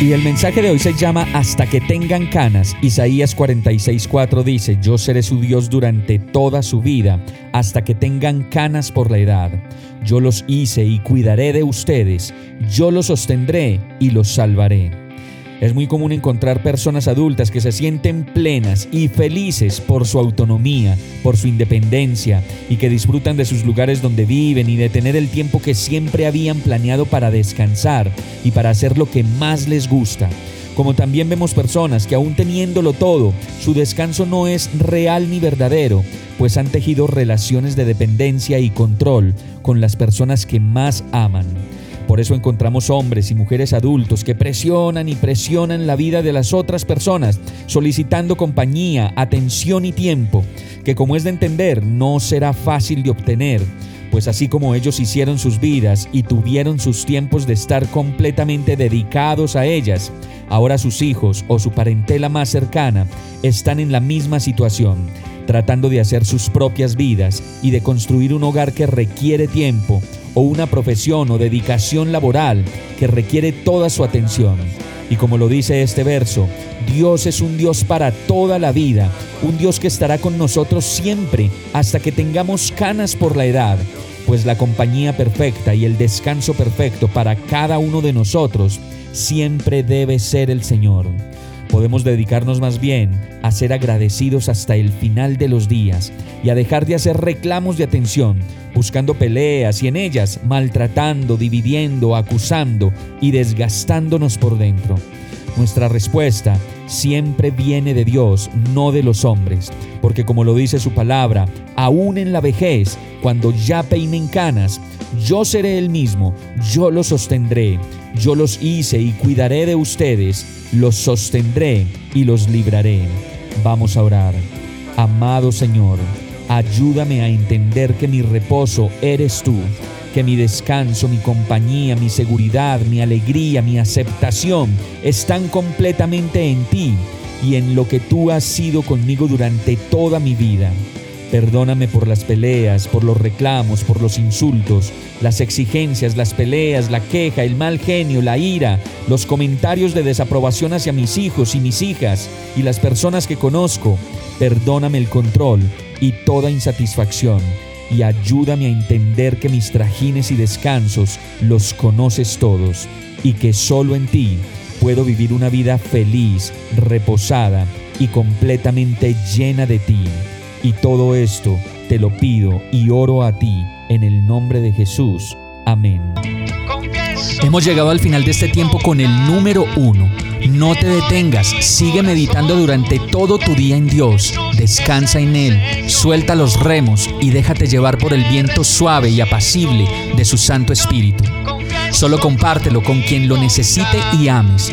Y el mensaje de hoy se llama Hasta que tengan canas. Isaías 46:4 dice, Yo seré su Dios durante toda su vida, hasta que tengan canas por la edad. Yo los hice y cuidaré de ustedes, yo los sostendré y los salvaré. Es muy común encontrar personas adultas que se sienten plenas y felices por su autonomía, por su independencia y que disfrutan de sus lugares donde viven y de tener el tiempo que siempre habían planeado para descansar y para hacer lo que más les gusta. Como también vemos personas que aún teniéndolo todo, su descanso no es real ni verdadero, pues han tejido relaciones de dependencia y control con las personas que más aman. Por eso encontramos hombres y mujeres adultos que presionan y presionan la vida de las otras personas, solicitando compañía, atención y tiempo, que como es de entender, no será fácil de obtener, pues así como ellos hicieron sus vidas y tuvieron sus tiempos de estar completamente dedicados a ellas, ahora sus hijos o su parentela más cercana están en la misma situación tratando de hacer sus propias vidas y de construir un hogar que requiere tiempo o una profesión o dedicación laboral que requiere toda su atención. Y como lo dice este verso, Dios es un Dios para toda la vida, un Dios que estará con nosotros siempre hasta que tengamos canas por la edad, pues la compañía perfecta y el descanso perfecto para cada uno de nosotros siempre debe ser el Señor. Podemos dedicarnos más bien a ser agradecidos hasta el final de los días y a dejar de hacer reclamos de atención, buscando peleas y en ellas maltratando, dividiendo, acusando y desgastándonos por dentro. Nuestra respuesta siempre viene de Dios, no de los hombres, porque como lo dice su palabra, aún en la vejez, cuando ya peinen canas, yo seré el mismo, yo los sostendré, yo los hice y cuidaré de ustedes, los sostendré y los libraré. Vamos a orar. Amado Señor, ayúdame a entender que mi reposo eres tú, que mi descanso, mi compañía, mi seguridad, mi alegría, mi aceptación están completamente en ti y en lo que tú has sido conmigo durante toda mi vida. Perdóname por las peleas, por los reclamos, por los insultos, las exigencias, las peleas, la queja, el mal genio, la ira, los comentarios de desaprobación hacia mis hijos y mis hijas y las personas que conozco. Perdóname el control y toda insatisfacción y ayúdame a entender que mis trajines y descansos los conoces todos y que solo en ti puedo vivir una vida feliz, reposada y completamente llena de ti. Y todo esto te lo pido y oro a ti en el nombre de Jesús. Amén. Hemos llegado al final de este tiempo con el número uno. No te detengas, sigue meditando durante todo tu día en Dios, descansa en Él, suelta los remos y déjate llevar por el viento suave y apacible de su Santo Espíritu. Solo compártelo con quien lo necesite y ames.